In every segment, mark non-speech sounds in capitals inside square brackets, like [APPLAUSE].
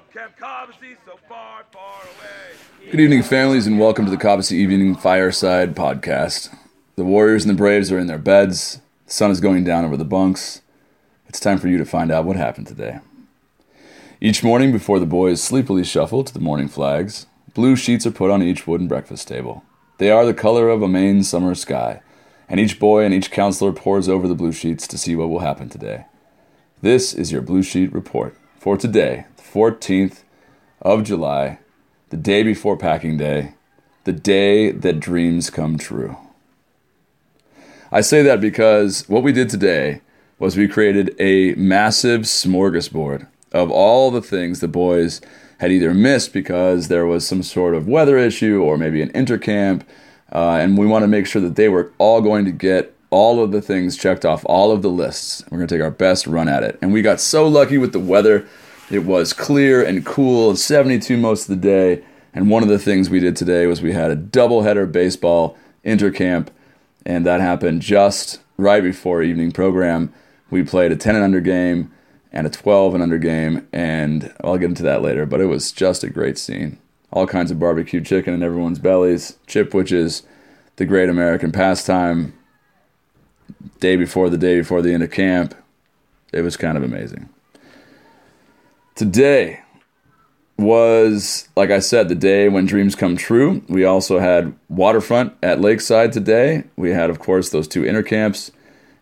Camp Cobbossee so far, far away. Good evening, families, and welcome to the Cobbossee Evening Fireside Podcast. The Warriors and the Braves are in their beds. The sun is going down over the bunks. It's time for you to find out what happened today. Each morning, before the boys sleepily shuffle to the morning flags, blue sheets are put on each wooden breakfast table. They are the color of a Maine summer sky, and each boy and each counselor pores over the blue sheets to see what will happen today. This is your Blue Sheet Report for today, 14th of July, the day before packing day, the day that dreams come true. I say that because what we did today was we created a massive smorgasbord of all the things the boys had either missed because there was some sort of weather issue or maybe an intercamp, uh, and we want to make sure that they were all going to get all of the things checked off all of the lists. We're going to take our best run at it. And we got so lucky with the weather. It was clear and cool, 72 most of the day. And one of the things we did today was we had a doubleheader baseball intercamp, and that happened just right before evening program. We played a 10 and under game and a 12 and under game, and I'll get into that later, but it was just a great scene. All kinds of barbecue chicken in everyone's bellies, chip which the great American pastime, day before the day before the end of camp. It was kind of amazing. Today was, like I said, the day when dreams come true. We also had waterfront at Lakeside today. We had, of course, those two intercamps.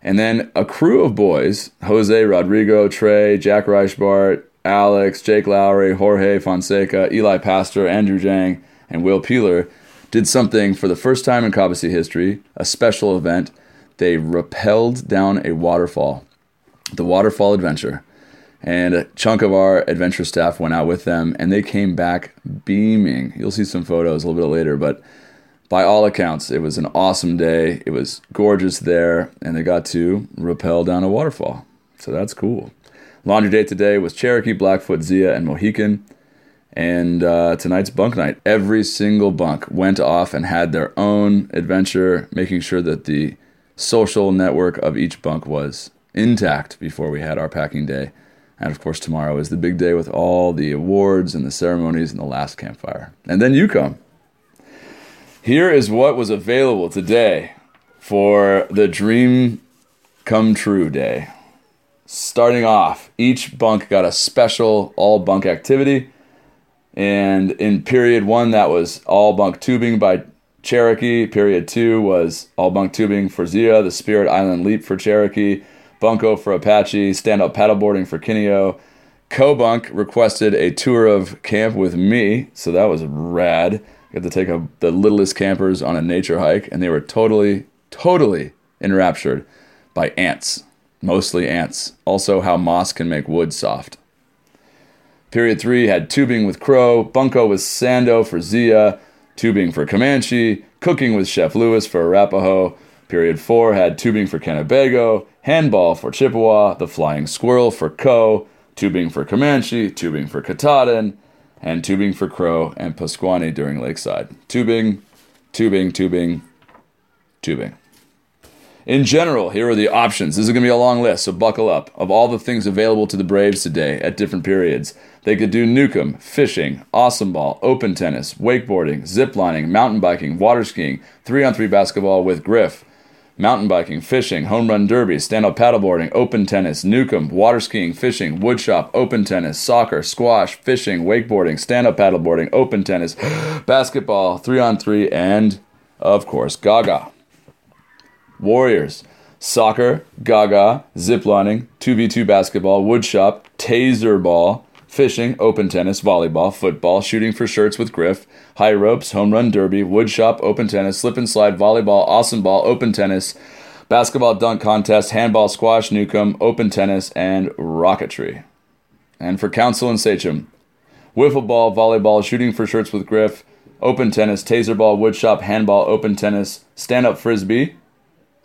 And then a crew of boys Jose, Rodrigo, Trey, Jack Reichbart, Alex, Jake Lowry, Jorge Fonseca, Eli Pastor, Andrew Jang, and Will Peeler did something for the first time in Cobbessy history, a special event. They rappelled down a waterfall, the Waterfall Adventure. And a chunk of our adventure staff went out with them, and they came back beaming. You'll see some photos a little bit later, but by all accounts, it was an awesome day. It was gorgeous there, and they got to rappel down a waterfall. So that's cool. Laundry day today was Cherokee, Blackfoot, Zia, and Mohican. And uh, tonight's bunk night. Every single bunk went off and had their own adventure, making sure that the social network of each bunk was intact before we had our packing day. And of course, tomorrow is the big day with all the awards and the ceremonies and the last campfire. And then you come. Here is what was available today for the Dream Come True Day. Starting off, each bunk got a special all bunk activity. And in period one, that was all bunk tubing by Cherokee. Period two was all bunk tubing for Zia, the Spirit Island Leap for Cherokee, Bunko for Apache, stand up paddleboarding for Kineo. Co-bunk requested a tour of camp with me, so that was rad. Got to take a, the littlest campers on a nature hike, and they were totally, totally enraptured by ants, mostly ants. Also, how moss can make wood soft. Period three had tubing with Crow, Bunko with Sando for Zia, tubing for Comanche, cooking with Chef Lewis for Arapaho. Period four had tubing for Kennebago, handball for Chippewa, the Flying Squirrel for Co, tubing for Comanche, tubing for Katahdin, and tubing for Crow and Pasquani during Lakeside. Tubing, tubing, tubing, tubing. In general, here are the options. This is going to be a long list, so buckle up. Of all the things available to the Braves today at different periods, they could do Newcomb, fishing, awesome ball, open tennis, wakeboarding, ziplining, mountain biking, water skiing, three on three basketball with Griff, mountain biking, fishing, home run derby, stand up paddleboarding, open tennis, Newcomb, water skiing, fishing, woodshop, open tennis, soccer, squash, fishing, wakeboarding, stand up paddleboarding, open tennis, [GASPS] basketball, three on three, and, of course, Gaga. Warriors, soccer, Gaga, ziplining, 2v2 basketball, woodshop, taser ball, fishing, open tennis, volleyball, football, shooting for shirts with Griff, high ropes, home run derby, woodshop, open tennis, slip and slide, volleyball, awesome ball, open tennis, basketball dunk contest, handball, squash, Newcomb, open tennis, and rocketry. And for Council and Sachem, wiffle ball, volleyball, shooting for shirts with Griff, open tennis, taser ball, woodshop, handball, open tennis, stand up frisbee,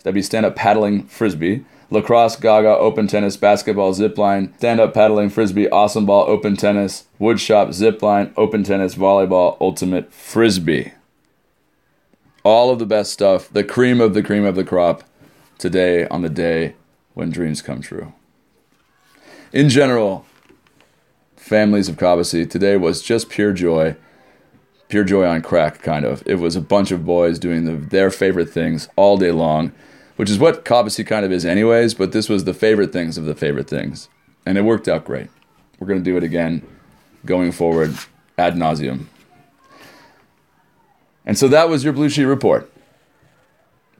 that'd be stand up paddling frisbee, lacrosse, gaga, open tennis, basketball, zip line, stand up paddling frisbee, awesome ball, open tennis, woodshop, zip line, open tennis, volleyball, ultimate frisbee. All of the best stuff, the cream of the cream of the crop today on the day when dreams come true. In general, families of Cobbossee, today was just pure joy. Pure joy on crack, kind of. It was a bunch of boys doing the, their favorite things all day long, which is what Cobbossee kind of is, anyways, but this was the favorite things of the favorite things. And it worked out great. We're going to do it again going forward ad nauseum. And so that was your Blue Sheet Report.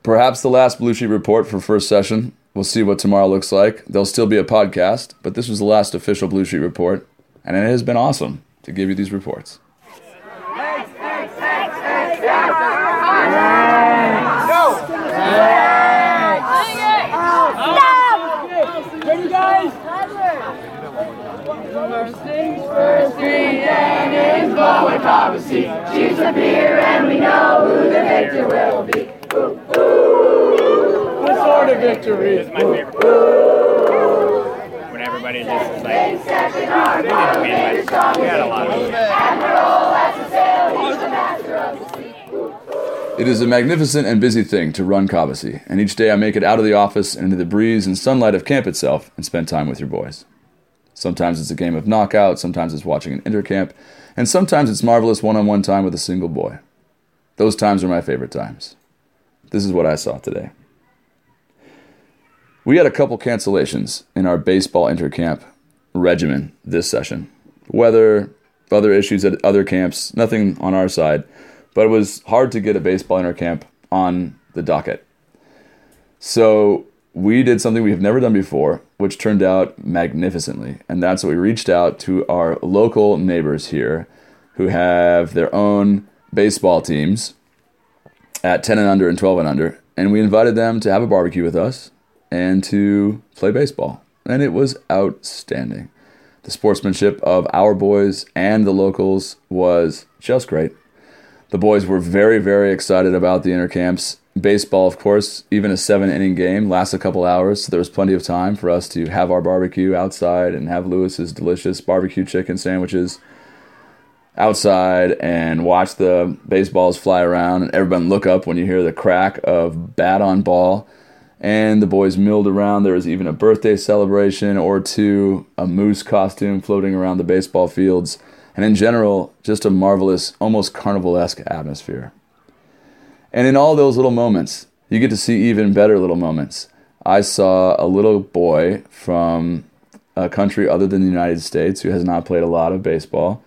Perhaps the last Blue Sheet Report for first session. We'll see what tomorrow looks like. There'll still be a podcast, but this was the last official Blue Sheet Report, and it has been awesome to give you these reports. Ready, guys? First things first, three and we know who the victor will be. Ooh, ooh. What sort of victory? It's my favorite. When everybody just is like, our motivated, we had a lot of the the. It is a magnificent and busy thing to run Cobbossee, and each day I make it out of the office and into the breeze and sunlight of camp itself and spend time with your boys. Sometimes it's a game of knockout, sometimes it's watching an intercamp, and sometimes it's marvelous one on one time with a single boy. Those times are my favorite times. This is what I saw today. We had a couple cancellations in our baseball intercamp regimen this session. Weather, other issues at other camps, nothing on our side, but it was hard to get a baseball intercamp on the docket. So we did something we have never done before, which turned out magnificently. And that's what we reached out to our local neighbors here who have their own baseball teams at 10 and under and 12 and under. And we invited them to have a barbecue with us and to play baseball. And it was outstanding. The sportsmanship of our boys and the locals was just great. The boys were very, very excited about the intercamps. Baseball, of course, even a seven inning game lasts a couple hours, so there was plenty of time for us to have our barbecue outside and have Lewis's delicious barbecue chicken sandwiches outside and watch the baseballs fly around and everyone look up when you hear the crack of bat on ball. And the boys milled around. There was even a birthday celebration or two, a moose costume floating around the baseball fields, and in general, just a marvelous, almost carnival esque atmosphere. And in all those little moments, you get to see even better little moments. I saw a little boy from a country other than the United States who has not played a lot of baseball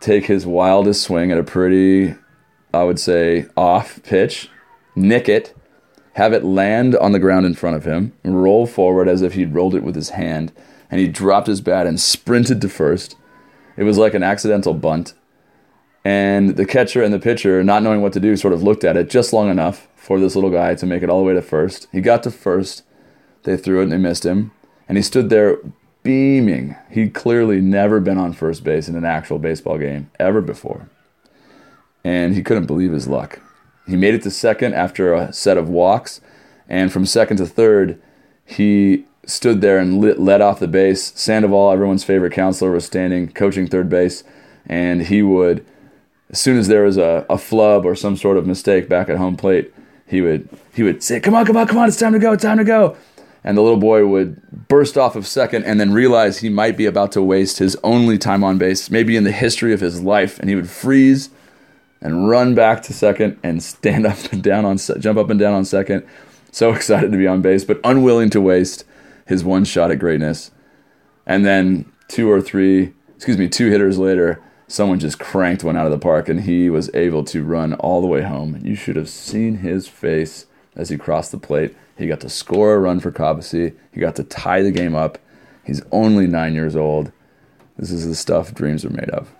take his wildest swing at a pretty, I would say, off pitch, nick it, have it land on the ground in front of him, roll forward as if he'd rolled it with his hand, and he dropped his bat and sprinted to first. It was like an accidental bunt. And the catcher and the pitcher, not knowing what to do, sort of looked at it just long enough for this little guy to make it all the way to first. He got to first. They threw it and they missed him. And he stood there beaming. He'd clearly never been on first base in an actual baseball game ever before. And he couldn't believe his luck. He made it to second after a set of walks. And from second to third, he stood there and lit, led off the base. Sandoval, everyone's favorite counselor, was standing coaching third base. And he would, as soon as there was a, a flub or some sort of mistake back at home plate, he would he would say, "Come on, come on, come on! It's time to go! It's time to go!" And the little boy would burst off of second and then realize he might be about to waste his only time on base, maybe in the history of his life, and he would freeze and run back to second and stand [LAUGHS] up and down on jump up and down on second. So [LAUGHS] excited to be on base, but unwilling to waste his one shot at greatness. And then two or three, excuse me, two hitters later, someone just cranked one out of the park and he was able to run all the way home. You should have seen his face as he crossed the plate. He got to score a run for Cobbossee. He got to tie the game up. He's only nine years old. This is the stuff dreams are made of.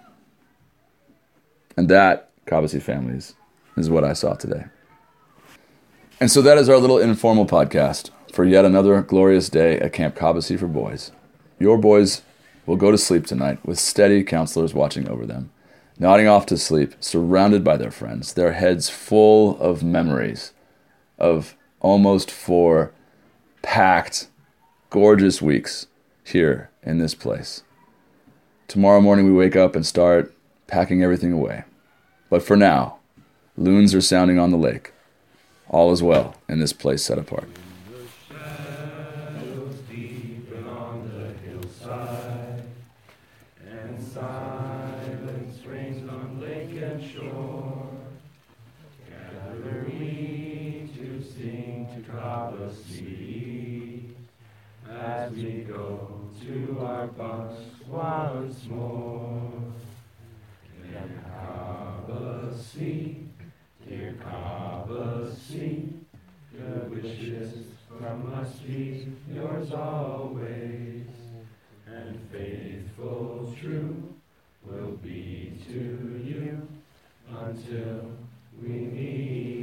And that, Cobbossee families, is what I saw today. And so that is our little informal podcast for yet another glorious day at Camp Cobbossee for boys. Your boys will go to sleep tonight with steady counselors watching over them, nodding off to sleep, surrounded by their friends, their heads full of memories of almost four packed, gorgeous weeks here in this place. Tomorrow morning we wake up and start packing everything away. But for now, loons are sounding on the lake. All is well in this place set apart. As we go to our bunks once more. Dear Cobbossee, dear Cobbossee, good wishes from us be yours always, and faithful true will be to you until we meet